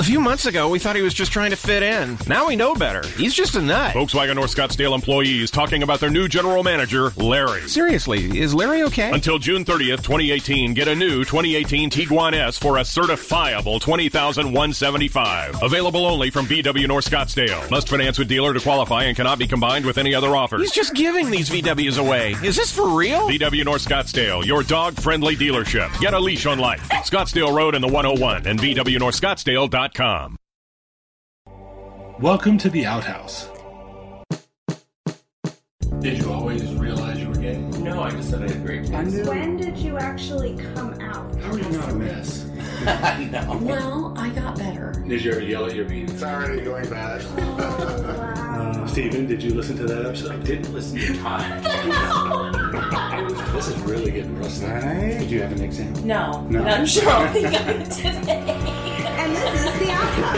A few months ago, we thought he was just trying to fit in. Now we know better. He's just a nut. Volkswagen North Scottsdale employees talking about their new general manager, Larry. Seriously, is Larry okay? Until June 30th, 2018, get a new 2018 Tiguan S for a certifiable $20,175. Available only from VW North Scottsdale. Must finance with dealer to qualify and cannot be combined with any other offers. He's just giving these VWs away. Is this for real? VW North Scottsdale, your dog friendly dealership. Get a leash on life. Scottsdale Road and the 101 and VWNorthScottsdale.com. Welcome to the outhouse. Did you always realize you were gay? No, I just said I had great taste. When did you actually come out? How are you not a mess? no. Well, I got better. Did you ever yell at your penis? It's already going bad. Oh, wow. Uh, Steven, did you listen to that episode? I didn't listen to time. This is really getting rough. Right? Did you have an exam? No, No. but I'm sure I'll be good today. And this is the outcome.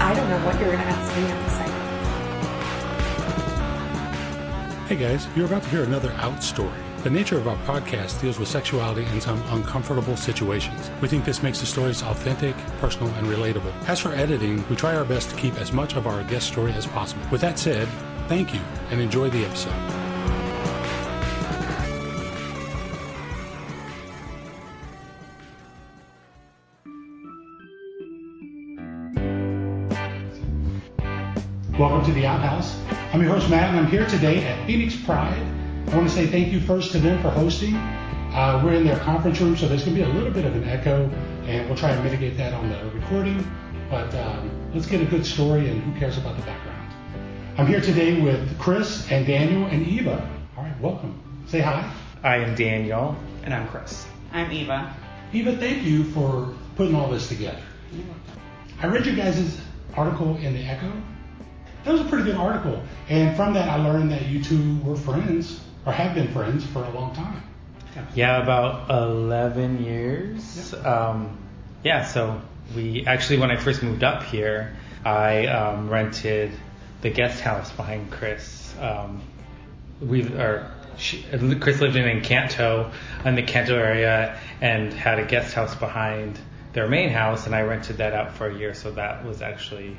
I don't know what you're going to ask me. I'm excited. Hey guys, you're about to hear another out story. The nature of our podcast deals with sexuality in some uncomfortable situations. We think this makes the stories authentic, personal, and relatable. As for editing, we try our best to keep as much of our guest story as possible. With that said, thank you and enjoy the episode. To the Outhouse. I'm your host, Matt, and I'm here today at Phoenix Pride. I want to say thank you first to them for hosting. Uh, we're in their conference room, so there's going to be a little bit of an echo, and we'll try and mitigate that on the recording. But um, let's get a good story, and who cares about the background? I'm here today with Chris and Daniel and Eva. All right, welcome. Say hi. I am Daniel. And I'm Chris. I'm Eva. Eva, thank you for putting all this together. I read your guys' article in the Echo. That was a pretty good article. And from that, I learned that you two were friends, or have been friends for a long time. Yeah, about 11 years. Um, yeah, so we actually, when I first moved up here, I um, rented the guest house behind Chris. Um, we or she, Chris lived in Encanto, in the Canto area, and had a guest house behind their main house, and I rented that out for a year. So that was actually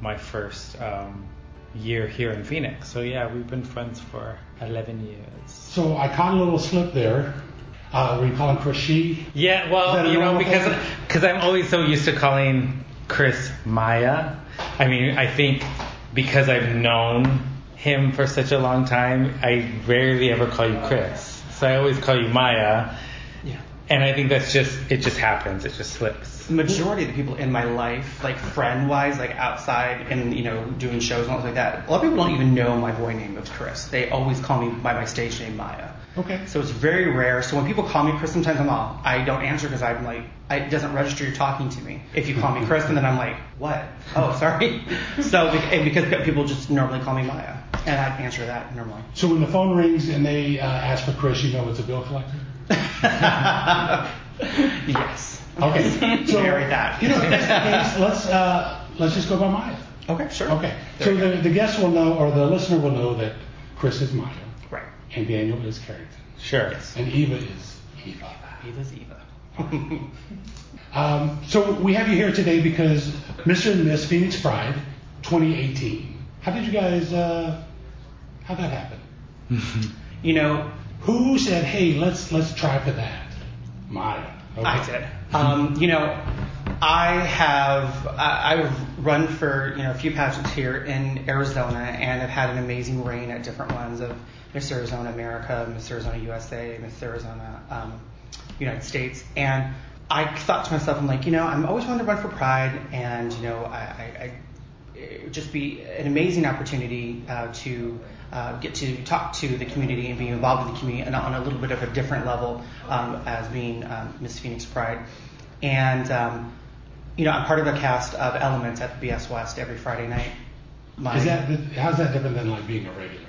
my first um, year here in Phoenix. So yeah, we've been friends for 11 years. So I caught a little slip there. Uh, were you calling Chris she? Yeah, well, you know, because because I'm always so used to calling Chris Mya. I mean, I think because I've known him for such a long time, I rarely ever call you Chris. So I always call you Mya. Yeah. And I think that's just it just happens. It just slips. Majority of the people in my life, like friend wise, like outside and you know doing shows and all like that, a lot of people don't even know my boy name is Chris. They always call me by my stage name Mya. Okay. So it's very rare. So when people call me Chris, sometimes I'm all, I don't answer because I'm like, I, it doesn't register you're talking to me. If you call me Chris, and then I'm like, what? Oh, sorry. so and because people just normally call me Mya, and I answer that normally. So when the phone rings and they uh, ask for Chris, you know it's a bill collector? yes. Okay. So, that. You know, if that's the case, let's, uh, let's just go by Mya. Okay, sure. Okay. So the, the guest will know, or the listener will know that Chris is Mya, Right. and Daniel is Carrington, Sure. and Eva is Eva. Eva's Eva. Um, so we have you here today because Mr. and Miss Phoenix Pride 2018. How did you guys? Uh, how that happen? You know, Who said, "Hey, let's let's try for that"? Mya. Okay. I did. Um, you know, I have I, I've run for you know a few pageants here in Arizona and I've had an amazing reign at different ones of Miss Arizona America, Miss Arizona USA, Miss Arizona um, United States, and I thought to myself, I'm like, you know, I'm always wanting to run for Pride, and you know, I, I, I it would just be an amazing opportunity uh, to uh, get to talk to the community and be involved in the community and on a little bit of a different level um, as being um, Miss Phoenix Pride. And, um, you know, I'm part of a cast of Elements at the BS West every Friday night. My- Is that how's that different than like being a regular?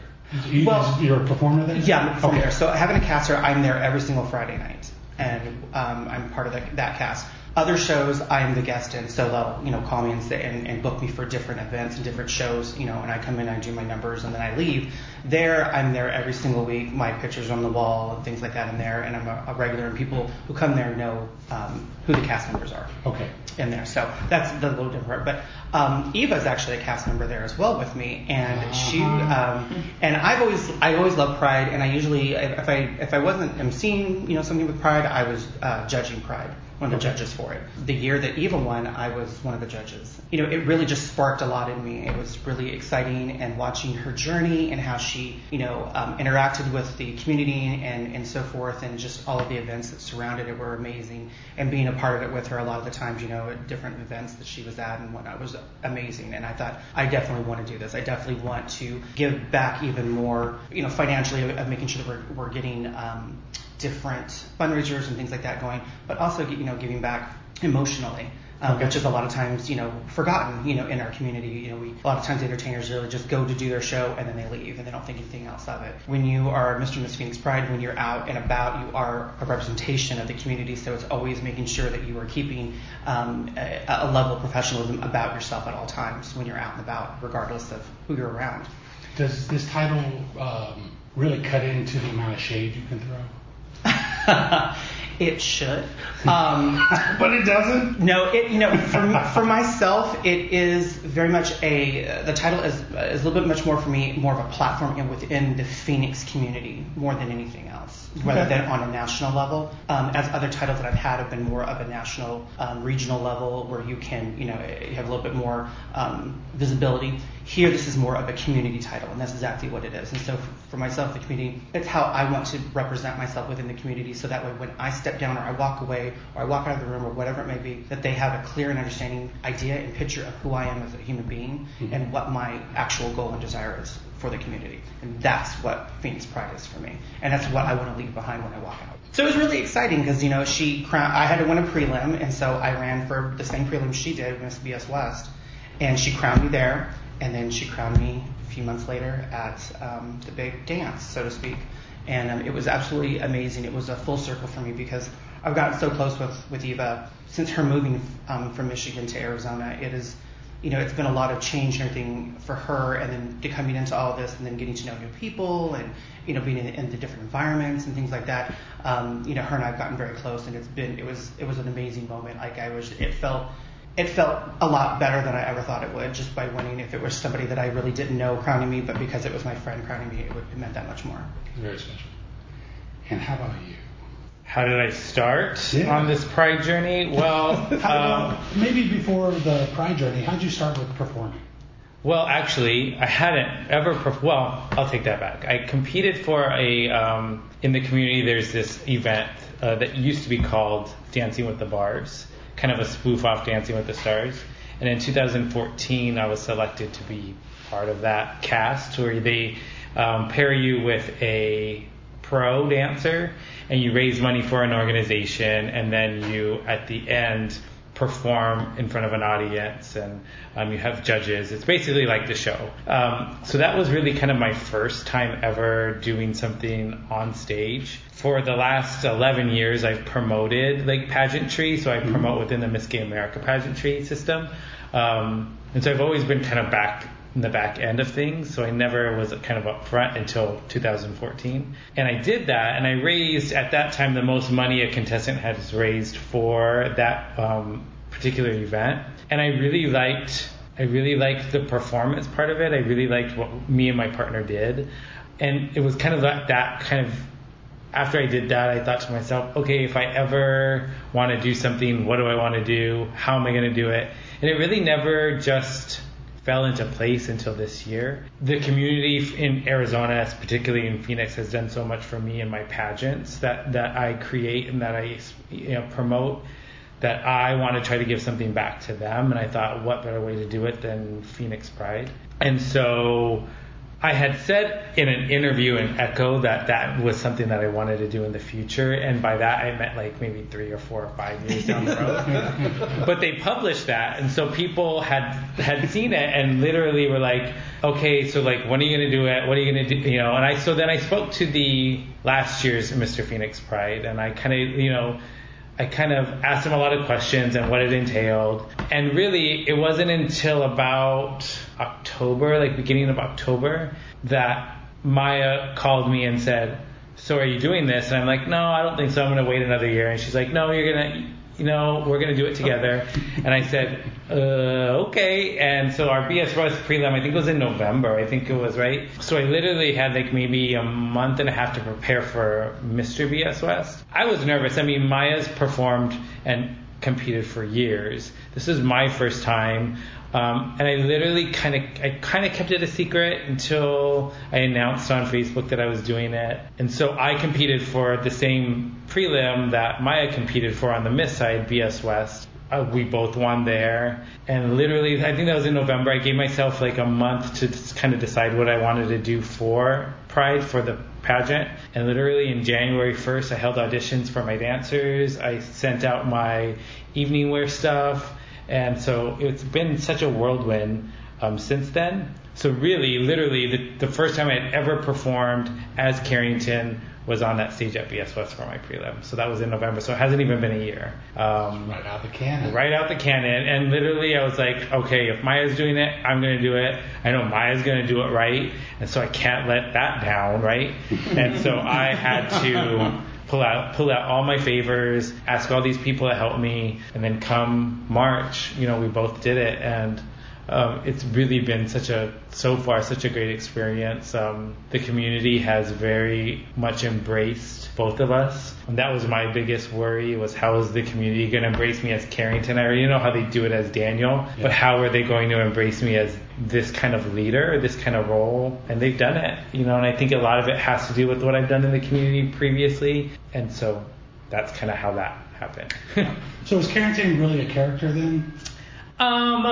You, Well- you're a performer there. Yeah, I'm from Okay. there. So having a caster, I'm there every single Friday night, and um, I'm part of the, that cast. Other shows, I am the guest in, so they'll you know call me and, say, and and book me for different events and different shows, you know, and I come in, I do my numbers, and then I leave. There, I'm there every single week. My pictures on the wall and things like that in there, and I'm a, a regular, and people who come there know um, who the cast members are. Okay. in there. So that's the little different. But um, Eva is actually a cast member there as well with me, and she um, and I've always I always loved Pride, and I usually if I if I wasn't emceeing you know something with Pride, I was uh, judging Pride one of the judges for it. The year that Eva won, I was one of the judges. You know, it really just sparked a lot in me. It was really exciting and watching her journey and how she, you know, um, interacted with the community and, and so forth and just all of the events that surrounded it were amazing. And being a part of it with her a lot of the times, you know, at different events that she was at and whatnot was amazing. And I thought, I definitely want to do this. I definitely want to give back even more, you know, financially of making sure that we're, we're getting, um, different fundraisers and things like that going, but also you know giving back emotionally. Um, Okay. Which is a lot of times, you know, forgotten, you know, in our community. You know, we a lot of times entertainers really just go to do their show and then they leave and they don't think anything else of it. When you are Mr. and Miss Phoenix Pride, when you're out and about, you are a representation of the community. So it's always making sure that you are keeping um, a, a level of professionalism about yourself at all times when you're out and about, regardless of who you're around. Does this title um, really cut into the amount of shade you can throw? it should. Um, But it doesn't. No, it you know for, for myself it is very much a the title is is a little bit much more for me more of a platform in, within the Phoenix community more than anything else rather than on a national level. Um, as other titles that I've had have been more of a national um, regional level where you can you know you have a little bit more um, visibility. Here this is more of a community title and that's exactly what it is. And so for, for myself the community it's how I want to represent myself within the community so that way when I step down or I walk away or I walk out of the room or whatever it may be, that they have a clear and understanding idea and picture of who I am as a human being and what my actual goal and desire is for the community. And that's what Phoenix Pride is for me. And that's what I want to leave behind when I walk out. So it was really exciting because, you know, she crowned, I had to win a prelim, and so I ran for the same prelim she did, Miss BS West. And she crowned me there, and then she crowned me a few months later at um, the big dance, so to speak. And um, it was absolutely amazing. It was a full circle for me because I've gotten so close with, with Eva since her moving um, from Michigan to Arizona. It is, you know, it's been a lot of change and everything for her, and then to coming into all this, and then getting to know new people, and you know, being in, in the different environments and things like that. Um, you know, her and I've gotten very close, and it's been, it was, it was an amazing moment. Like I was, it felt, it felt a lot better than I ever thought it would, just by winning. If it was somebody that I really didn't know crowning me, but because it was my friend crowning me, it, would, it meant that much more. Very special. And how about you? How did I start Yeah. on this pride journey? Well, um, maybe before the Pride journey, how did you start with performing? Well, actually, I hadn't ever. Perf- well, I'll take that back. I competed for a um, in the community. There's this event uh, that used to be called Dancing with the Bars, kind of a spoof off Dancing with the Stars. And in 2014, I was selected to be part of that cast, where they um, pair you with a pro dancer, and you raise money for an organization, and then you at the end perform in front of an audience and um, you have judges. It's basically like the show. Um, so that was really kind of my first time ever doing something on stage. For the last 11 years, I've promoted like pageantry. So I promote within the Miss Gay America pageantry system. Um, and so I've always been kind of back in the back end of things. So I never was kind of up front until 2014. And I did that and I raised at that time the most money a contestant has raised for that um, particular event. And I really liked I really liked the performance part of it. I really liked what me and my partner did. And it was kind of that, that kind of after I did that, I thought to myself, okay, if I ever want to do something, what do I want to do? How am I going to do it? And it really never just fell into place until this year. The community in Arizona, particularly in Phoenix, has done so much for me and my pageants that, that I create and that I you know, promote that I want to try to give something back to them. And I thought, what better way to do it than Phoenix Pride? And so I had said in an interview in Echo that that was something that I wanted to do in the future, and by that I meant like maybe three or four or five years down the road. but they published that, and so people had had seen it and literally were like, "Okay, so like, when are you gonna do it? What are you gonna do?" You know, and I so then I spoke to the last year's Mr. Phoenix Pride, and I kind of you know. I kind of asked him a lot of questions and what it entailed. And really, it wasn't until about October, like beginning of October, that Mya called me and said, "So are you doing this?" And I'm like, "No, I don't think so. I'm going to wait another year." And she's like, "No, you're gonna." You know, we're gonna do it together. and I said, uh, okay. And so our BS West prelim, I think it was in November. I think it was right. So I literally had like maybe a month and a half to prepare for Mr. BS West. I was nervous. I mean, Mya's performed and competed for years. This is my first time. Um, and I literally kind of, I kind of kept it a secret until I announced on Facebook that I was doing it. And so I competed for the same prelim that Mya competed for on the Miss side, BS West. Uh, we both won there. And literally, I think that was in November. I gave myself like a month to kind of decide what I wanted to do for Pride for the pageant. And literally in January 1st, I held auditions for my dancers. I sent out my evening wear stuff. And so it's been such a whirlwind um, since then. So really, literally, the, the first time I had ever performed as Carrington was on that stage at BS West for my prelim. So that was in November. So it hasn't even been a year. Um, Right out the cannon. right out the cannon. And literally, I was like, okay, if Mya's doing it, I'm going to do it. I know Mya's going to do it right. And so I can't let that down, right? and so I had to pull out pull out all my favors, ask all these people to help me, and then come March, you know, we both did it. And um, it's really been such a so far such a great experience. Um, the community has very much embraced both of us, and that was my biggest worry: was how is the community going to embrace me as Carrington? I already know how they do it as Daniel, but how are they going to embrace me as this kind of leader, this kind of role? And they've done it, you know. And I think a lot of it has to do with what I've done in the community previously, and so that's kind of how that happened. So is Carrington really a character then? Um,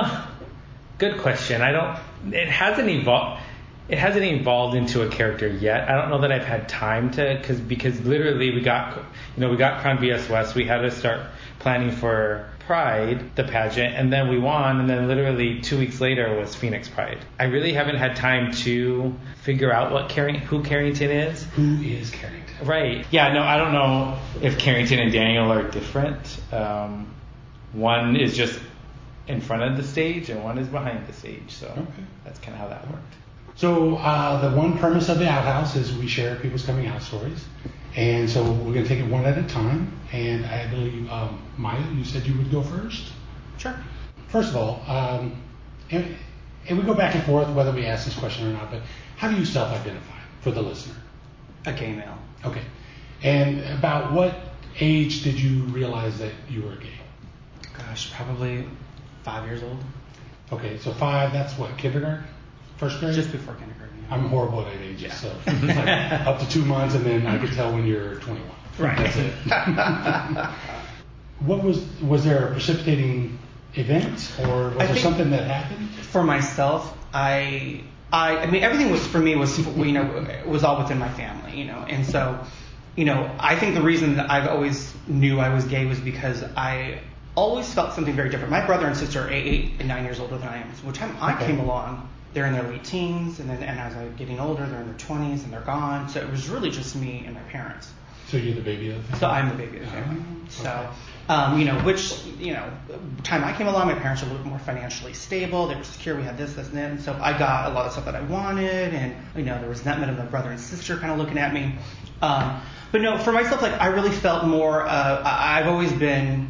good question. I don't. It hasn't evolved. It hasn't evolved into a character yet. I don't know that I've had time to, because because literally we got, you know, we got Crown BS West. We had to start planning for Pride, the pageant, and then we won. And then literally two weeks later was Phoenix Pride. I really haven't had time to figure out what Carring, who Carrington is. Who is Carrington? Right. Yeah, no, I don't know if Carrington and Daniel are different. Um, one is just in front of the stage and one is behind the stage. So Okay. that's kind of how that worked. So uh, the one premise of the outhouse is we share people's coming out stories, and so we're going to take it one at a time. And I believe um, Mya, you said you would go first. Sure. First of all, um, and, and we go back and forth whether we ask this question or not, but how do you self-identify for the listener? A gay male. Okay. And about what age did you realize that you were gay? Gosh, probably five years old. Okay, so five, that's what, kindergarten? First grade? Just before kindergarten. yeah. I'm horrible at ages, so it's like up to two months, and then I could tell when you're 21. Right. That's it. what was was there a precipitating event, or was I there think- something that happened? for myself, I, I, I mean, everything was for me was, you know, was all within my family, you know, and so, you know, I think the reason that I've always knew I was gay was because I always felt something very different. My brother and sister are eight, and nine years older than I am. So, by the time I Okay. came along, they're in their late teens, and then, and as I'm getting older, they're in their twenties, and they're gone. So it was really just me and my parents. So you're the baby of the family? So I'm the baby of the family. Oh, So, um, you know, which, you know, time I came along, my parents were a little bit more financially stable. They were secure. We had this, this, and that. And so I got a lot of stuff that I wanted. And, you know, there was resentment of my brother and sister kind of looking at me. Um, but no, for myself, like, I really felt more, uh, I- I've always been,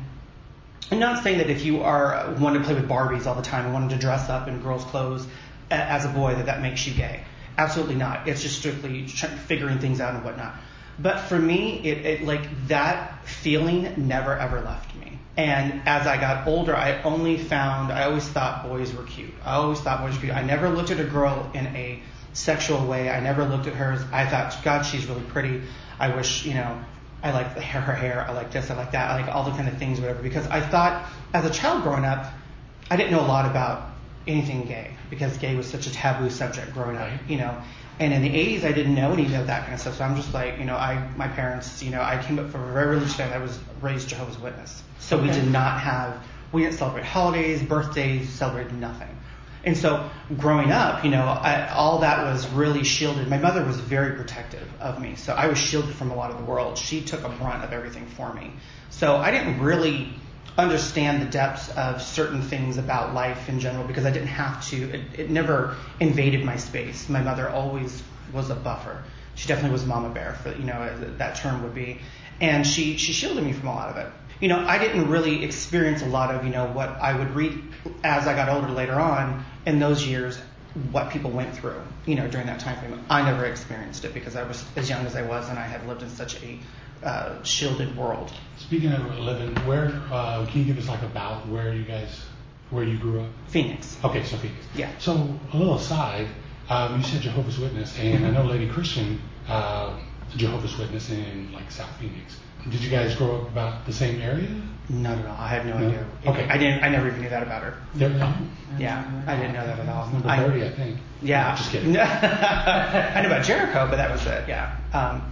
I'm not saying that if you are wanting to play with Barbies all the time and wanting to dress up in girls' clothes as a boy that that makes you gay. Absolutely not. It's just strictly figuring things out and whatnot. But for me, it, it like that feeling never ever left me. And as I got older, I only found I always thought boys were cute. I always thought boys were cute. I never looked at a girl in a sexual way. I never looked at her. I thought, God, she's really pretty. I wish, you know, I like the hair, her hair. I like this. I like that. I like all the kind of things, whatever. Because I thought, as a child growing up, I didn't know a lot about anything gay because gay was such a taboo subject growing up, you know. And in the 80s, I didn't know any of that kind of stuff. So I'm just like, you know, I my parents, you know, I came up from a very religious family. I was raised Jehovah's Witness, so we did not have, we didn't celebrate holidays, birthdays, celebrated nothing. And so growing up, you know, I, all that was really shielded. My mother was very protective of me, so I was shielded from a lot of the world. She took a brunt of everything for me. So I didn't really understand the depths of certain things about life in general because I didn't have to. It, it never invaded my space. My mother always was a buffer. She definitely was mama bear, for you know that term would be, and she she shielded me from a lot of it. you know, I didn't really experience a lot of, you know, what I would read as I got older later on in those years, what people went through, you know, during that time frame. I never experienced it because I was as young as I was and I had lived in such a uh, shielded world. Speaking of living, where uh, can you give us like about where you guys, where you grew up? Phoenix. Okay, so Phoenix. Yeah. So a little aside, um, you said Jehovah's Witness, and I know Lady Christian, uh, Jehovah's Witness in like South Phoenix. Did you guys grow up about the same area? Not at all. I had no, No? idea. Okay. I didn't. I never even knew that about her. There, Yeah, I didn't know that at all. Number I- 30, I think. Yeah. Just kidding. I knew about Jericho, but that was it. Yeah. Um,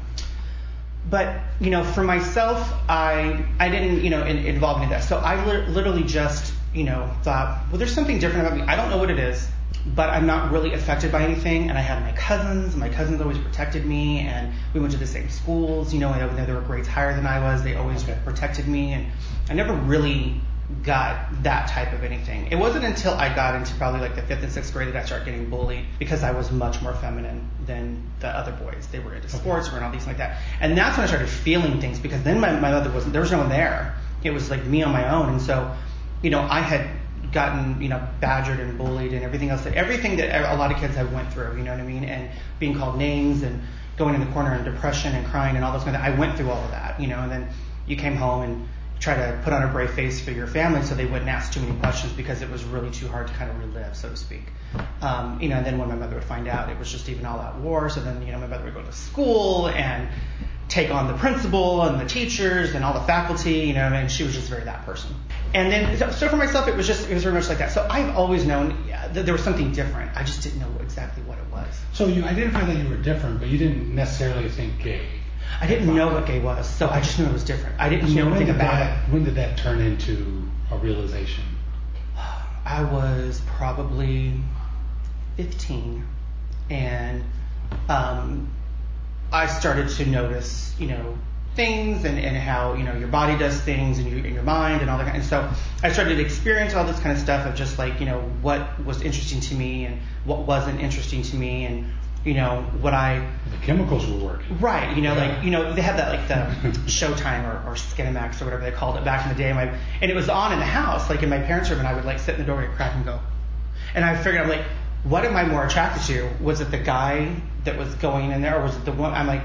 but you know, for myself, I I didn't you know in, involve in that. So I li- literally just you know thought, well, there's something different about me. I don't know what it is, but I'm not really affected by anything. And I had my cousins. My cousins always protected me, and we went to the same schools. You know, I know they were grades higher than I was. They always protected me, and I never really got that type of anything. It wasn't until I got into probably like the fifth and sixth grade that I started getting bullied because I was much more feminine than the other boys. They were into sports or and all these like that. And that's when I started feeling things because then my, my mother wasn't, there was no one there. It was like me on my own. And so, you know, I had gotten, you know, badgered and bullied and everything else, that everything that a lot of kids have went through, you know what I mean? And being called names and going in the corner and depression and crying and all those kind of, I went through all of that, you know, and then you came home and try to put on a brave face for your family so they wouldn't ask too many questions because it was really too hard to kind of relive, so to speak. Um, you know, and then when my mother would find out, it was just even all out war. So then, you know, my mother would go to school and take on the principal and the teachers and all the faculty, you know, and she was just very that person. And then, so- for myself, it was just, it was very much like that. So I've always known that there was something different. I just didn't know exactly what it was. So you identified that you were different, but you didn't necessarily think gay. I didn't know what gay was, so I just knew it was different. I didn't So know anything about that, it. When did that turn into a realization? I was probably 15, and um, I started to notice, you know, things and, and how you know your body does things and, you, and your mind and all that. Kind and so I started to experience all this kind of stuff of just like you know what was interesting to me and what wasn't interesting to me and you know what I The chemicals were working. Right, you know, Yeah. like you know, they had that like the Showtime or, or Skinamax or whatever they called it back in the day. And, my, and it was on in the house, like in my parents' room, and I would like sit in the doorway, and crack and go. And I figured, I'm like, what am I more attracted to? Was it the guy that was going in there, or was it the one? I'm like,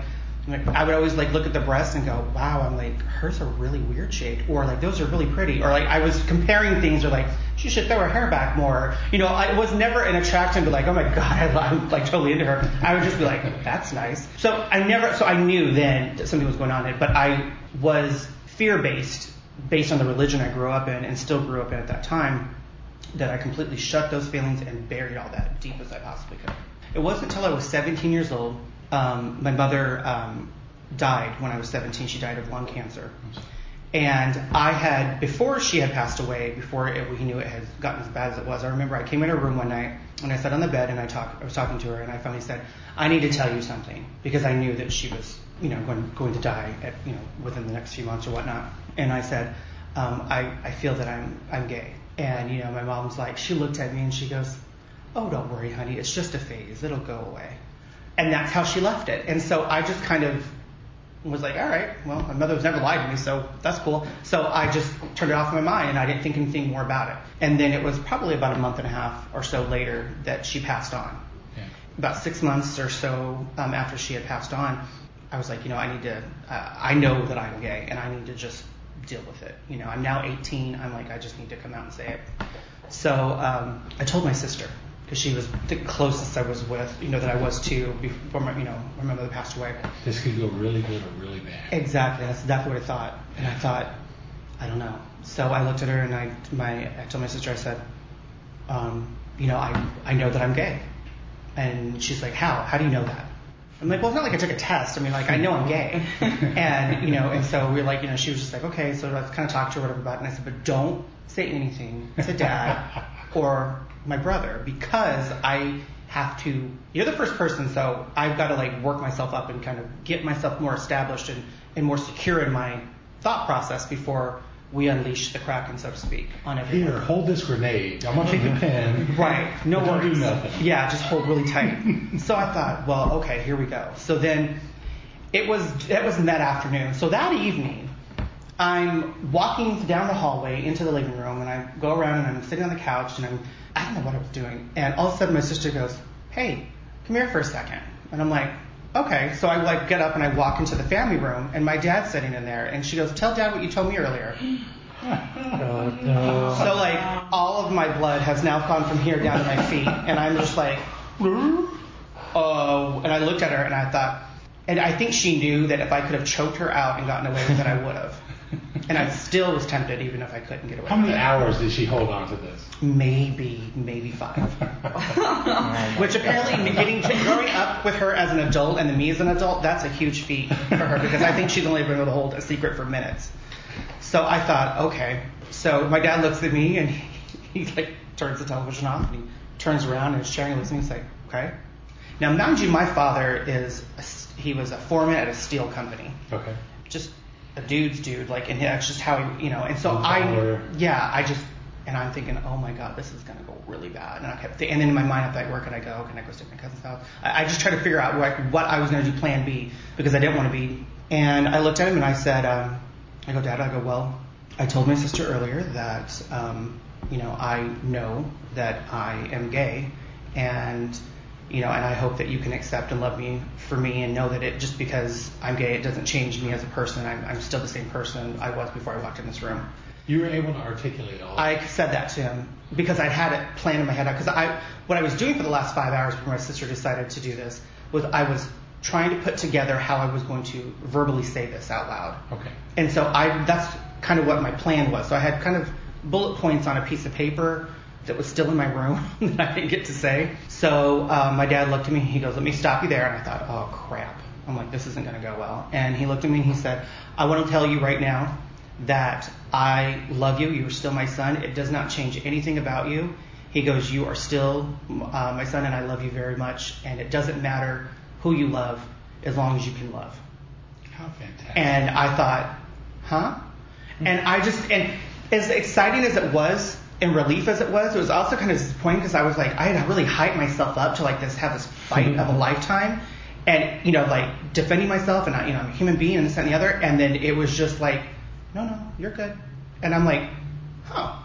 like, I would always like look at the breasts and go, wow, I'm like, hers are really weird shaped, or like those are really pretty, or like I was comparing things, or like she should throw her hair back more. You know, I was never an attraction to like, oh my god, I'm like totally into her. I would just be like, that's nice. So I never, so I knew then that something was going on, it but I was fear based, based on the religion I grew up in and still grew up in at that time, that I completely shut those feelings and buried all that deep as I possibly could. It wasn't until I was 17 years old, um, my mother um, died when I was 17. She died of lung cancer. And I had, before she had passed away, before it, we knew it had gotten as bad as it was, I remember I came in her room one night and I sat on the bed and I, talk, I was talking to her and I finally said, I need to tell you something because I knew that she was, you know, going, going to die at, you know, within the next few months or whatnot. And I said, um, I, I feel that I'm, I'm gay. And, you know, my mom's like, she looked at me and she goes, oh, don't worry, honey, it's just a phase. It'll go away. And that's how she left it. And so I just kind of was like, all right, well, my mother's never lied to me, so that's cool. So I just turned it off in my mind and I didn't think anything more about it. And then it was probably about a month and a half or so later that she passed on. Yeah. About six months or so um, after she had passed on, I was like, you know, I need to, uh, I know that I'm gay and I need to just deal with it. You know, I'm now 18. I'm like, I just need to come out and say it. So um, I told my sister because she was the closest I was with, you know, that I was to before my, you know, my mother passed away. This could go really good or really bad. Exactly. That's exactly what I thought. And I thought, I don't know. So I looked at her and I, my, I told my sister, I said, um, you know, I, I know that I'm gay. And she's like, how? How do you know that? I'm like, well, it's not like I took a test. I mean, like, I know I'm gay. and, you know, and so we were like, you know, she was just like, okay, so let's kind of talk to her, whatever about it. And I said, but don't say anything to dad or my brother because I have to, you're the first person, so I've got to like work myself up and kind of get myself more established and, and more secure in my thought process before we unleash the kraken, so to speak, on everyone. Here, hold this grenade. I'm gonna take a pen. Right. No don't worries. do nothing. Yeah, just hold really tight. so I thought, well, okay, here we go. So then it was it was in that afternoon. So that evening, I'm walking down the hallway into the living room, and I go around and I'm sitting on the couch, and I'm I don't know what I was doing, and all of a sudden my sister goes, "Hey, come here for a second. and I'm like, "Okay." So I like get up and I walk into the family room, and my dad's sitting in there, and she goes, "Tell dad what you told me earlier." Oh, no. So like all of my blood has now gone from here down to my feet, and I'm just like, oh. And I looked at her and I thought, and I think she knew that if I could have choked her out and gotten away with it, I would have. And I still was tempted, even if I couldn't get away How many hours did she hold on to this? Maybe, maybe five. Oh Which apparently, getting growing up with her as an adult and then me as an adult, that's a huge feat for her because I think she's only been able to hold a secret for minutes. So I thought, okay. So my dad looks at me and he, he like turns the television off and he turns around and is sharing with me. He's like, okay. Now, mind you, my father is a he was a foreman at a steel company Okay. just a dude's dude, like, and that's just how he, you know. And so I, yeah, I just, and I'm thinking, oh my god, this is gonna go really bad. And I kept, th- and then in my mind, I'm like, where can I go? Can I go stay at my cousin's house? I, I just tried to figure out what, what I was gonna do, Plan B, because I didn't want to be. And I looked at him and I said, um, I go, Dad, I go, well, I told my sister earlier that, um, you know, I know that I am gay, and you know, and I hope that you can accept and love me for me and know that it just because I'm gay, it doesn't change me as a person. I'm, I'm still the same person I was before I walked in this room. You were able to articulate all. I said that to him because I had it planned in my head. Because I, what I was doing for the last five hours before my sister decided to do this was I was trying to put together how I was going to verbally say this out loud. Okay. And so I, that's kind of what my plan was. So I had kind of bullet points on a piece of paper that was still in my room that I didn't get to say. So um, my dad looked at me. He goes, "Let me stop you there." And I thought, "Oh crap!" I'm like, "This isn't going to go well." And he looked at me and he said, "I want to tell you right now that I love you. You are still my son. It does not change anything about you." He goes, "You are still uh, my son, and I love you very much. And it doesn't matter who you love as long as you can love." How fantastic. And I thought, huh? And I just, and as exciting as it was, and relief as it was, it was also kind of disappointing because I was like, I had really hyped myself up to like this, have this fight mm-hmm. of a lifetime. And, you know, like defending myself and I, you know, I'm a human being and this and the other. And then it was just like, no, no, you're good. And I'm like, huh.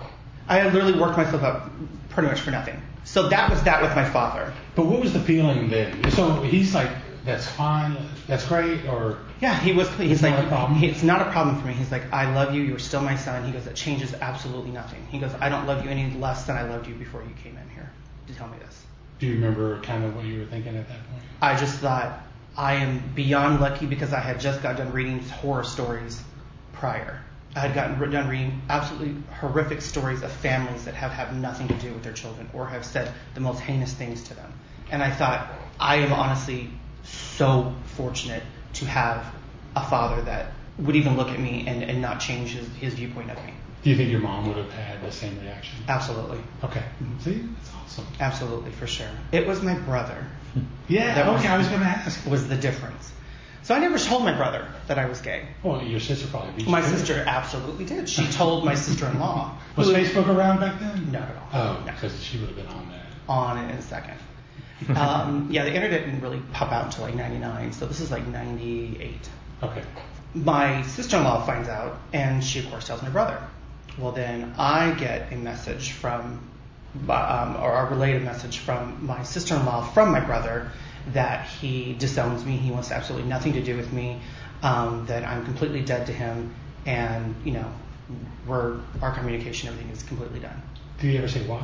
I had literally worked myself up pretty much for nothing. So that was that with my father. But what was the feeling then? So he's like, that's fine, that's great, or Yeah, he was. He's It's like, not a problem? it's not a problem for me. He's like, I love you. You're still my son. He goes, that changes absolutely nothing. He goes, I don't love you any less than I loved you before you came in here to tell me this. do you remember kind of what you were thinking at that point? I just thought I am beyond lucky because I had just got done reading horror stories prior. I had gotten done reading absolutely horrific stories of families that have have nothing to do with their children or have said the most heinous things to them. And I thought I am honestly so fortunate to have a father that would even look at me and, and not change his, his viewpoint of me. Do you think your mom would have had the same reaction? Absolutely. Okay. Mm-hmm. See, that's awesome. Absolutely, for sure. It was my brother Yeah. That was- okay, I was going to ask. was the difference. So I never told my brother that I was gay. Well, your sister probably beat you My it. sister absolutely did. She told my sister-in-law. Was Facebook around back then? Not at all. Oh, No. because she would have been on that. On it in a second. um, yeah, the internet didn't really pop out until like 99, so this is like 98. Okay. My sister-in-law finds out, and she of course tells my brother. Well, then I get a message from, um, or a related message from my sister-in-law from my brother that he disowns me. He wants absolutely nothing to do with me. Um, that I'm completely dead to him, and you know, we're our communication, everything is completely done. Did he ever say why?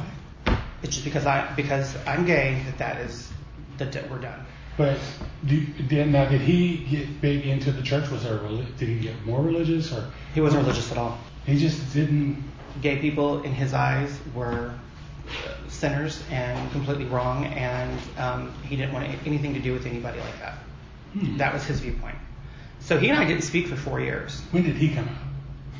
It's just because I because I'm gay that that is that we're done. But do did, now, did he get big into the church? Was there did he get more religious, or He wasn't religious at all. he just didn't? Gay people in his eyes were sinners and completely wrong, and um, he didn't want anything to do with anybody like that. Hmm. That was his viewpoint. So he and I didn't speak for four years. When did he come out?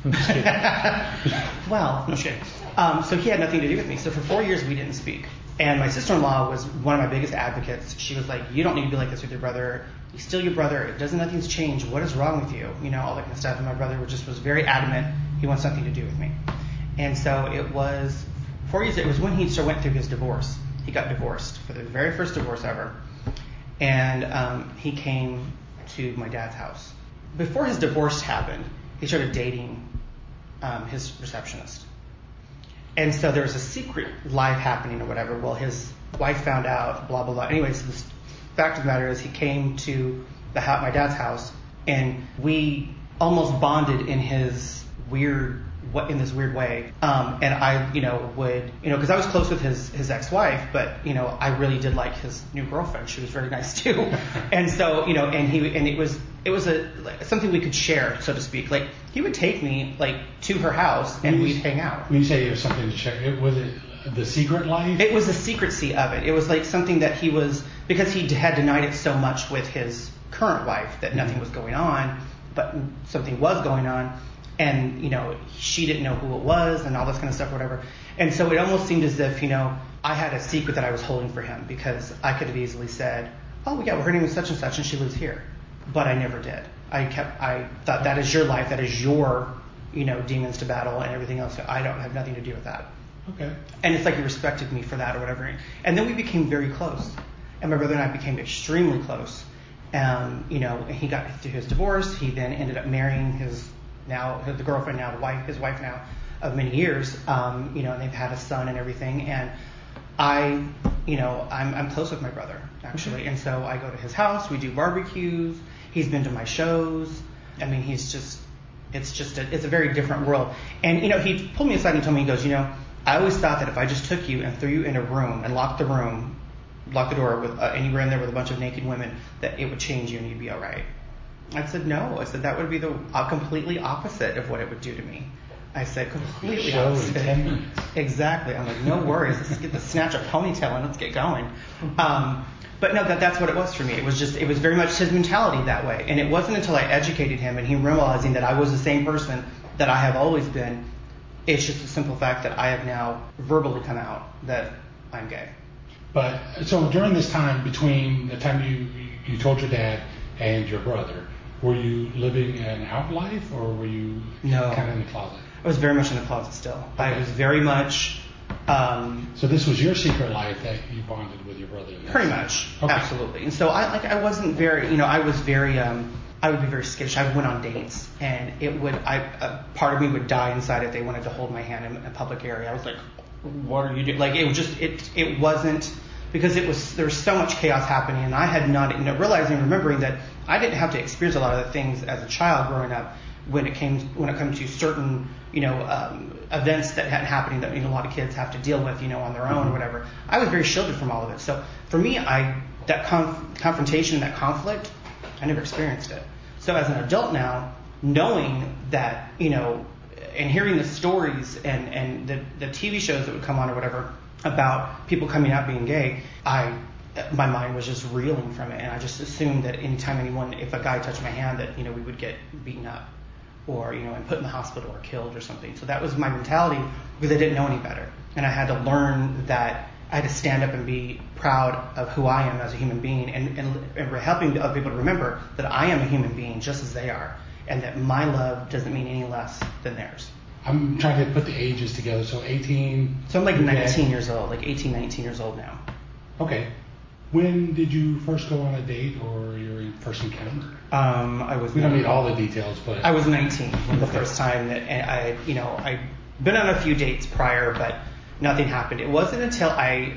well, no shit. Um, so he had nothing to do with me. So for four years we didn't speak. And my sister-in-law was one of my biggest advocates. She was like, "You don't need to be like this with your brother. He's still your brother. It doesn't. Nothing's changed. What is wrong with you? You know, all that kind of stuff." And my brother was just was very adamant. He wants nothing to do with me. And so it was four years. It was when he went through his divorce. He got divorced for the very first divorce ever, and um, he came to my dad's house. Before his divorce happened, he started dating um, his receptionist. And so there was a secret life happening or whatever. Well, his wife found out, blah, blah, blah. Anyways, the fact of the matter is he came to the house, my dad's house, and we almost bonded in his weird, what in this weird way. Um, and I, you know, would, you know, because I was close with his his ex-wife, but you know, I really did like his new girlfriend. She was very nice too. and so, you know, and he and it was it was a like, something we could share, so to speak. Like he would take me like to her house and we'd hang out. When you say there's something to check, it was it the secret life? It was the secrecy of it. It was like something that he was because he had denied it so much with his current wife that nothing was going on, but something was going on, and you know she didn't know who it was and all this kind of stuff, whatever. And so it almost seemed as if you know I had a secret that I was holding for him because I could have easily said, oh yeah, well her name is such and such and she lives here, but I never did. I kept I thought that is your life, that is your you know demons to battle and everything else. I don't have nothing to do with that. Okay. And it's like he respected me for that or whatever. And then we became very close. And my brother and I became extremely close. Um, you know, he got through his divorce. He then ended up marrying his now the girlfriend, now the wife, his wife now of many years. Um, you know, and they've had a son and everything. And I, you know, I'm, I'm close with my brother actually. And so I go to his house. We do barbecues. He's been to my shows. I mean, he's just, it's just, a, it's a very different world. And you know, he pulled me aside and told me, he goes, you know, I always thought that if I just took you and threw you in a room and locked the room, locked the door with, uh, and you were in there with a bunch of naked women, that it would change you and you'd be all right. I said no. I said that would be the uh, completely opposite of what it would do to me. I said completely Show opposite. Exactly. I'm like, no worries. Let's get the snatch a ponytail and let's get going. Um, but no, that that's what it was for me. It was just it was very much his mentality that way. And it wasn't until I educated him and him realizing that I was the same person that I have always been. It's just a simple fact that I have now verbally come out that I'm gay. But so during this time between the time you you told your dad and your brother, were you living an out life or were you No. kind of in the closet? I was very much in the closet still. I was very much, um, So this was your secret life that you bonded with your brother. pretty much, Okay. absolutely. And so I like I wasn't very, you know, I was very, um, I would be very skittish. I went on dates, and it would, I, a part of me would die inside if they wanted to hold my hand in a public area. I was like, what are you doing? Like it was just, it, it wasn't because it was there was so much chaos happening, and I had not, you know, realizing, remembering that I didn't have to experience a lot of the things as a child growing up when it came when it comes to certain you know um, events that had happening that you know a lot of kids have to deal with you know on their own or whatever. I was very shielded from all of it. So for me, I that conf- confrontation, and that conflict, I never experienced it. So as an adult now, knowing that you know and hearing the stories and and the the TV shows that would come on or whatever about people coming out being gay, I my mind was just reeling from it, and I just assumed that anytime anyone, if a guy touched my hand, that you know we would get beaten up, or you know, and put in the hospital or killed or something. So that was my mentality because I didn't know any better, and I had to learn that I had to stand up and be proud of who I am as a human being, and and, and helping other people to remember that I am a human being just as they are, and that my love doesn't mean any less than theirs. I'm trying to put the ages together. So 18. So I'm like your dad- 19 years old, like 18, 19 years old now. Okay. When did you first go on a date or your first encounter? Um, I was. We don't need all the details, but I was 19 when the first time that I, you know, I'd been on a few dates prior, but nothing happened. It wasn't until I,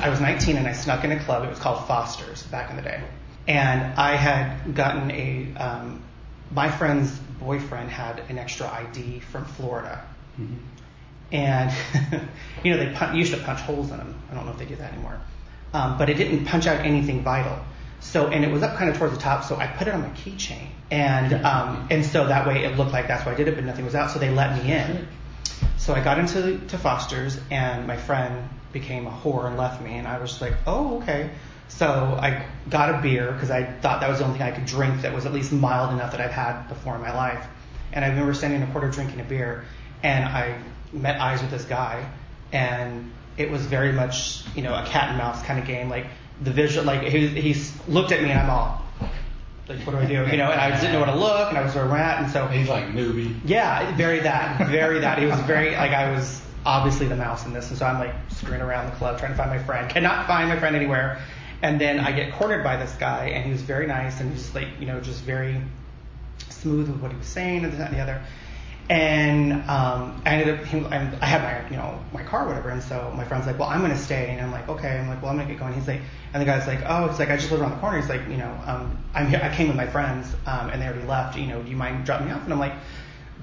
I was 19 and I snuck in a club. It was called Foster's back in the day, and I had gotten a, um, my friend's boyfriend had an extra ID from Florida, and you know they pun- used to punch holes in them. I don't know if they do that anymore, um, but it didn't punch out anything vital. So and it was up kind of towards the top, so I put it on my keychain, and um, and so that way it looked like that's why I did it, but nothing was out, so they let me in. So I got into to Foster's, and my friend became a whore and left me, and I was like, oh okay. So I got a beer because I thought that was the only thing I could drink that was at least mild enough that I've had before in my life. And I remember standing in a corner drinking a beer, and I met eyes with this guy, and it was very much you know a cat and mouse kind of game. Like the visual, like he he looked at me, and I'm all like, what do I do? You know, and I didn't know where to look, and I was where I'm at, and so he's like newbie. yeah, very that, very that. He was very like I was obviously the mouse in this, and so I'm like screwing around the club trying to find my friend. Cannot find my friend anywhere, and then I get cornered by this guy, and he was very nice and just like you know just very smooth with what he was saying and this and the other. And um, I ended up, he, I had my, you know, my car, or whatever. And so my friend's like, well, I'm gonna stay. And I'm like, okay. I'm like, well, I'm gonna get going. He's like, and the guy's like, oh, he's like, I just live around the corner. He's like, you know, um, I'm here. I came with my friends, um, and they already left. You know, do you mind dropping me off? And I'm like,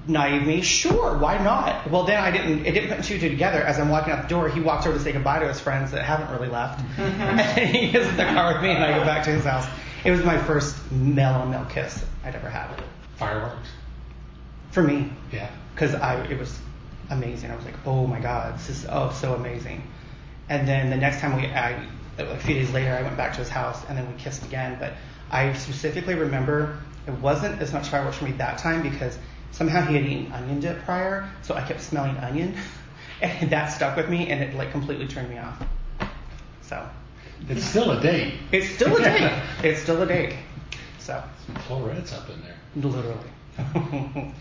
naive me, sure, why not? Well, then I didn't. It didn't put two and two together. As I'm walking out the door, he walks over to say goodbye to his friends that haven't really left. Mm-hmm. and he gets in the car with me, and I go back to his house. It was my first male on male kiss I'd ever had. Fireworks. For me, Yeah. because I it was amazing. I was like, oh my god, this is oh so amazing. And then the next time we, I, a few days later, I went back to his house and then we kissed again. But I specifically remember it wasn't as much fireworks for me that time because somehow he had eaten onion dip prior, so I kept smelling onion, and that stuck with me and it like completely turned me off. So It's still a date. it's still a date. it's still a date. So Some florets up in there. literally.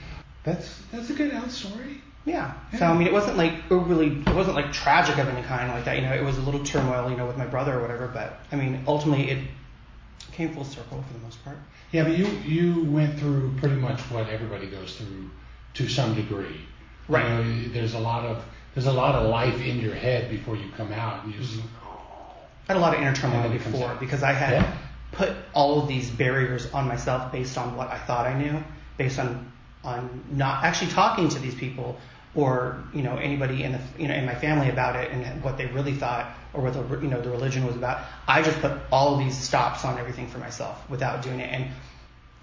That's that's a good out story. Yeah. So I mean, it wasn't like overly, it wasn't like tragic of any kind like that. You know, it was a little turmoil, you know, with my brother or whatever. But I mean, ultimately, it came full circle for the most part. Yeah, but you you went through pretty much what everybody goes through to some degree. Right. You know, there's a lot of there's a lot of life in your head before you come out, and you just mm-hmm. I had a lot of inner turmoil And then it comes before because I had Yeah. put all of these barriers on myself based on what I thought I knew, based on on not actually talking to these people or you know anybody in the you know in my family about it and what they really thought or what the you know the religion was about. I just put all of these stops on everything for myself without doing it and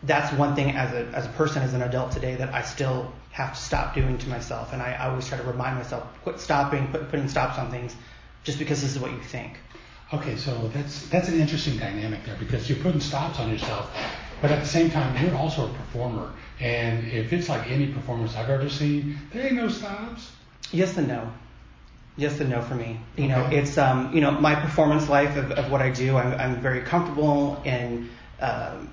that's one thing as a as a person as an adult today that I still have to stop doing to myself and I, I always try to remind myself quit stopping quit putting stops on things just because this is what you think. Okay, so that's that's an interesting dynamic there because you're putting stops on yourself, but at the same time you're also a performer. And if it's like any performance I've ever seen, there ain't no stops. Yes and no. Yes and no for me. You know, Okay. it's um, you know, my performance life of, of what I do. I'm, I'm very comfortable in um,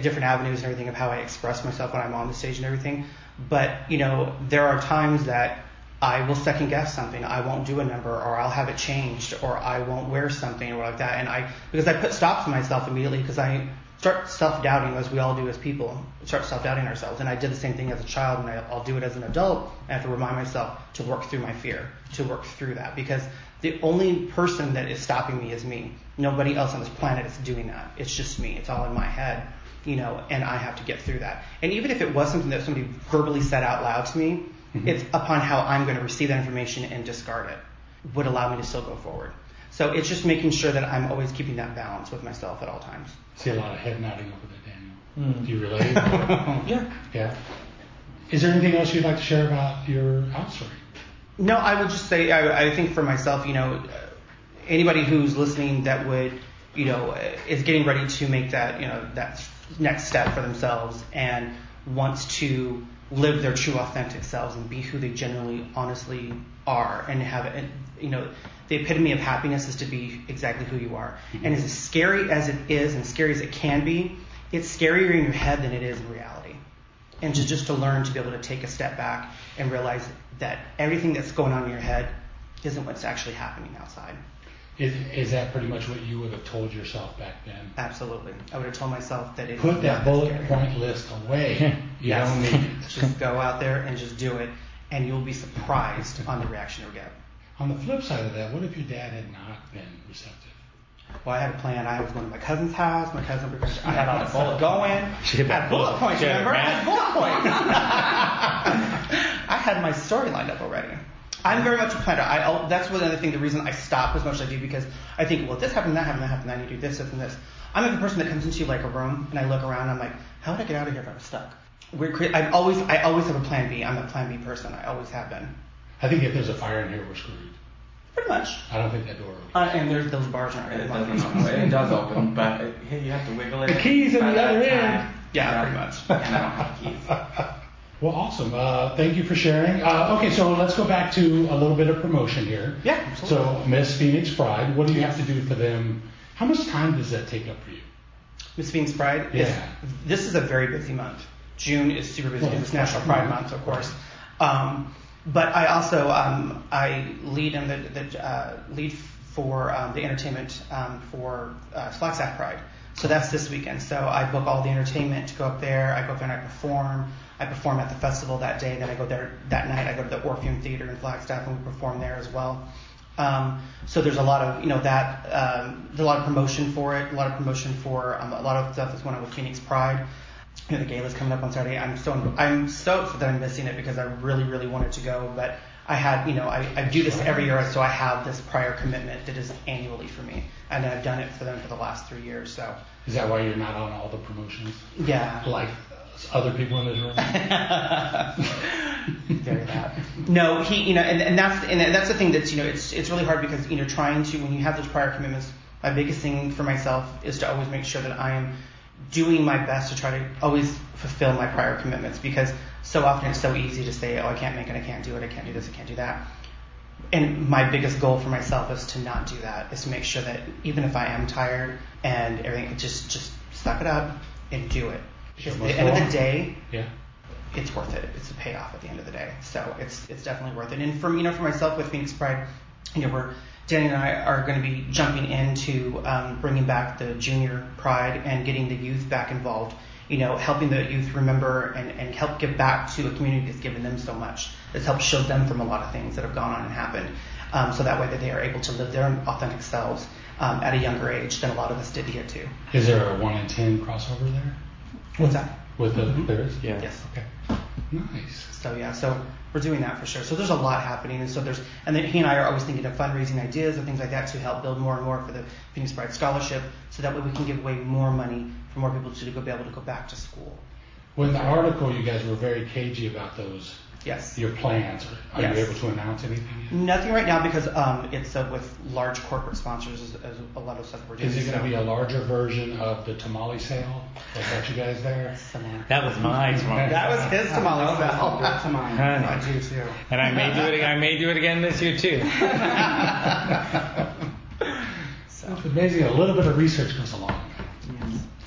different avenues and everything of how I express myself when I'm on the stage and everything. But you know, there are times that I will second guess something. I won't do a number, or I'll have it changed, or I won't wear something, or like that. And I because I put stops to myself immediately because I start self doubting as we all do as people. Start self doubting ourselves. And I did the same thing as a child, and I, I'll do it as an adult. I have to remind myself to work through my fear, to work through that, because the only person that is stopping me is me. Nobody else on this planet is doing that. It's just me. It's all in my head, you know, and I have to get through that. And even if it was something that somebody verbally said out loud to me, mm-hmm. it's upon how I'm going to receive that information and discard it would allow me to still go forward. So it's just making sure that I'm always keeping that balance with myself at all times. See a lot of head nodding over there, Daniel. Hmm. Do you relate? Yeah. yeah. Is there anything else you'd like to share about your out story? No, I would just say I, I think for myself, you know, uh, anybody who's listening that would, you know, uh, is getting ready to make that, you know, that next step for themselves and wants to live their true authentic selves and be who they genuinely, honestly are and have it, you know, the epitome of happiness is to be exactly who you are. Mm-hmm. And as scary as it is and scary as it can be, it's scarier in your head than it is in reality and to just to learn to be able to take a step back and realize that everything that's going on in your head isn't what's actually happening outside. Is, is that pretty much what you would have told yourself back then? Absolutely. I would have told myself that it Put that bullet scary. point list away. You Yes. don't need it. just go out there and just do it, and you'll be surprised on the reaction you'll get. On the flip side of that, what if your dad had not been receptive? Well, I had a plan. I was going to my cousin's house. My cousin, I had all the bullet going. She had I had bullet points, she had remember? I had bullet points. I had my story lined up already. I'm very much a planner. I, that's one other thing. The reason I stop as much as I do because I think, well, this happened, that happened, that happened. I need to do this, this, and this. I'm like the person that comes into like a room and I look around. and I'm like, how would I get out of here if I was stuck? We're cre- I always, I always have a plan B. I'm a plan B person. I always have been. I think if there's a fire in here, we're screwed. Pretty much. I don't think that door opens. Uh, and there's those bars aren't It really doesn't open. It does open, but it, you have to wiggle it. The key's in the that other time. end. Yeah, pretty much. And I don't have keys. Well, awesome. Uh, thank you for sharing. Uh, okay, so let's go back to a little bit of promotion here. Yeah, absolutely. So, Miss Phoenix Pride, what do you have to do for them? How much time does that take up for you? Miss Phoenix Pride. is- Yeah. this is a very busy month. June is super busy Well, it's National Pride Month, of course. Um, but I also um, I lead in the, the uh, lead for um, the entertainment um, for uh, Flagstaff Pride. So that's this weekend. So I book all the entertainment to go up there. I go up there and I perform. I perform at the festival that day. Then I go there that night. I go to the Orpheum Theater in Flagstaff and we perform there as well. Um, so there's a lot of you know that um, there's a lot of promotion for it, a lot of promotion for um, a lot of stuff that's going on with Phoenix Pride. You know the gala's coming up on Saturday. I'm so I'm stoked that I'm missing it because I really really wanted to go, but I had you know I, I do this every year, so I have this prior commitment that is annually for me, and I've done it for them for the last three years. So Is that why you're not on all the promotions? yeah, Like other people in this room? Very that. No, he, you know, and, and that's and that's the thing that's you know it's it's really hard because you know trying to when you have those prior commitments. My biggest thing for myself is to always make sure that I am doing my best to try to always fulfill my prior commitments because so often it's so easy to say, oh, I can't make it, I can't do it, I can't do this, I can't do that. And my biggest goal for myself is to not do that. Is to make sure that even if I am tired and everything, just just suck it up and do it. Because at the end of the day, Yeah. it's worth it. It's a payoff at the end of the day. So it's it's definitely worth it. And from you know for myself with Phoenix Pride, you know we're Danny and I are going to be jumping into um, bringing back the junior pride and getting the youth back involved. You know, helping the youth remember and, and help give back to a community that's given them so much. That's helped shield them from a lot of things that have gone on and happened. Um, so that way that they are able to live their authentic selves um, at a younger age than a lot of us did get to. Is there a one-n-ten crossover there What's that? with the there is? Yeah. Yes. Okay. Nice. So yeah, so we're doing that for sure. So there's a lot happening, and so there's, and then he and I are always thinking of fundraising ideas and things like that to help build more and more for the Phoenix Pride Scholarship, so that way we can give away more money for more people to go be able to go back to school. Well, in the article, you guys were very cagey about those Yes. your plans. Are Yes. you able to announce anything? yet? Nothing right now because um, it's uh, with large corporate sponsors as, as a lot of stuff we're doing. Is it going so- to be a larger version of the tamale sale? That got you guys there? Similar. That was my tamale. That was his tamale I'll do spell. it mine. I do too. And I may do it. I may do it again this year too. It's amazing. A little bit of research goes a long way.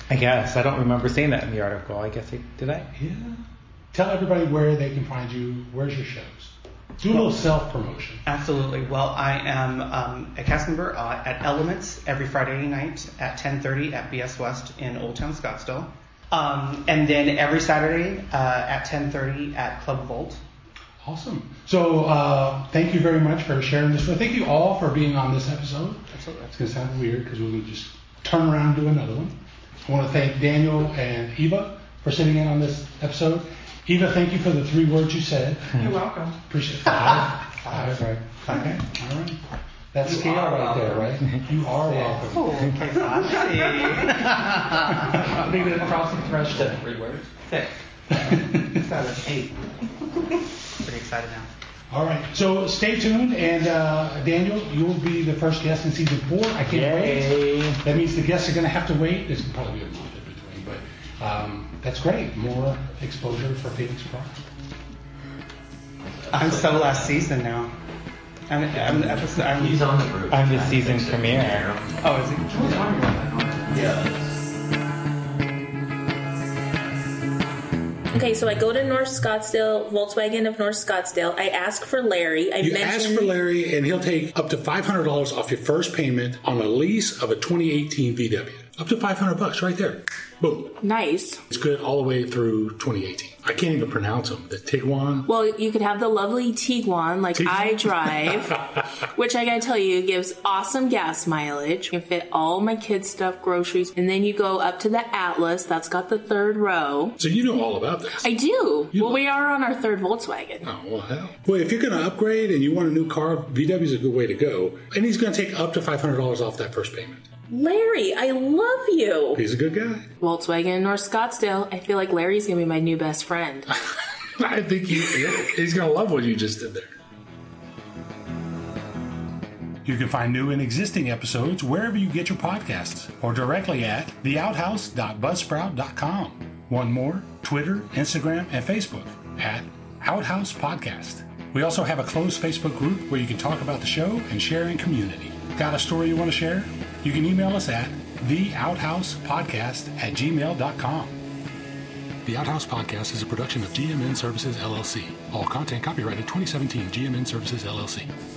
I guess I don't remember seeing that in the article. I guess I did. I. Yeah. Tell everybody where they can find you. Where's your shows? Do a little self promotion. Absolutely. Well, I am um, a cast member uh, at Elements every Friday night at 10:30 at BS West in Old Town Scottsdale, um, and then every Saturday uh, at 10:30 at Club Volt. Awesome. So uh, thank you very much for sharing this. Thank you all for being on this episode. Absolutely. It's going to sound weird because we're going to just turn around and do another one. I want to thank Daniel and Eva for sitting in on this episode. Eva, thank you for the three words you said. You're welcome. Appreciate it. Five. Five. Right. Okay. All right. That's You scale are right there, right? You are welcome. Oh, okay, fancy. I think it across the threshold. Three words. Six, seven, eight. Pretty excited now. All right. So stay tuned, and uh, Daniel, you will be the first guest in season four. I can't wait. That means the guests are going to have to wait. There's probably a month in between, but um, that's great. More exposure for Phoenix Pride. I'm so last season now. I'm, I'm episode. I'm, He's on the group. I'm the season premiere. oh, is he? Yeah. Okay, so I go to North Scottsdale, Volkswagen of North Scottsdale. I ask for Larry. I You mentioned ask for Larry, and he'll take up to $500 off your first payment on a lease of a 2018 VW. Up to 500 bucks right there. Boom. nice. It's good all the way through 2018. I can't even pronounce them. The Tiguan. Well, you could have the lovely Tiguan, like Tiguan. I drive, which I gotta tell you gives awesome gas mileage. You can fit all my kids' stuff, groceries, and then you go up to the Atlas. That's got the third row. So you know all about this. I do. You well, we are on our third Volkswagen. Oh, well, hell. Well, if you're to upgrade and you want a new car, VW is a good way to go. And he's to take up to $500 off that first payment. Larry, I love you. He's a good guy. Volkswagen North Scottsdale. I feel like Larry's gonna be my new best friend. I think he, he's going to love what you just did there. You can find new and existing episodes wherever you get your podcasts or directly at theouthouse.buzzsprout.com. One more Twitter, Instagram, and Facebook at Outhouse Podcast. We also have a closed Facebook group where you can talk about the show and share in community. Got a story you want to share? You can email us at theouthousepodcast at gmail.com. The Outhouse Podcast is a production of GMN Services LLC. All content copyrighted 2017 GMN Services LLC.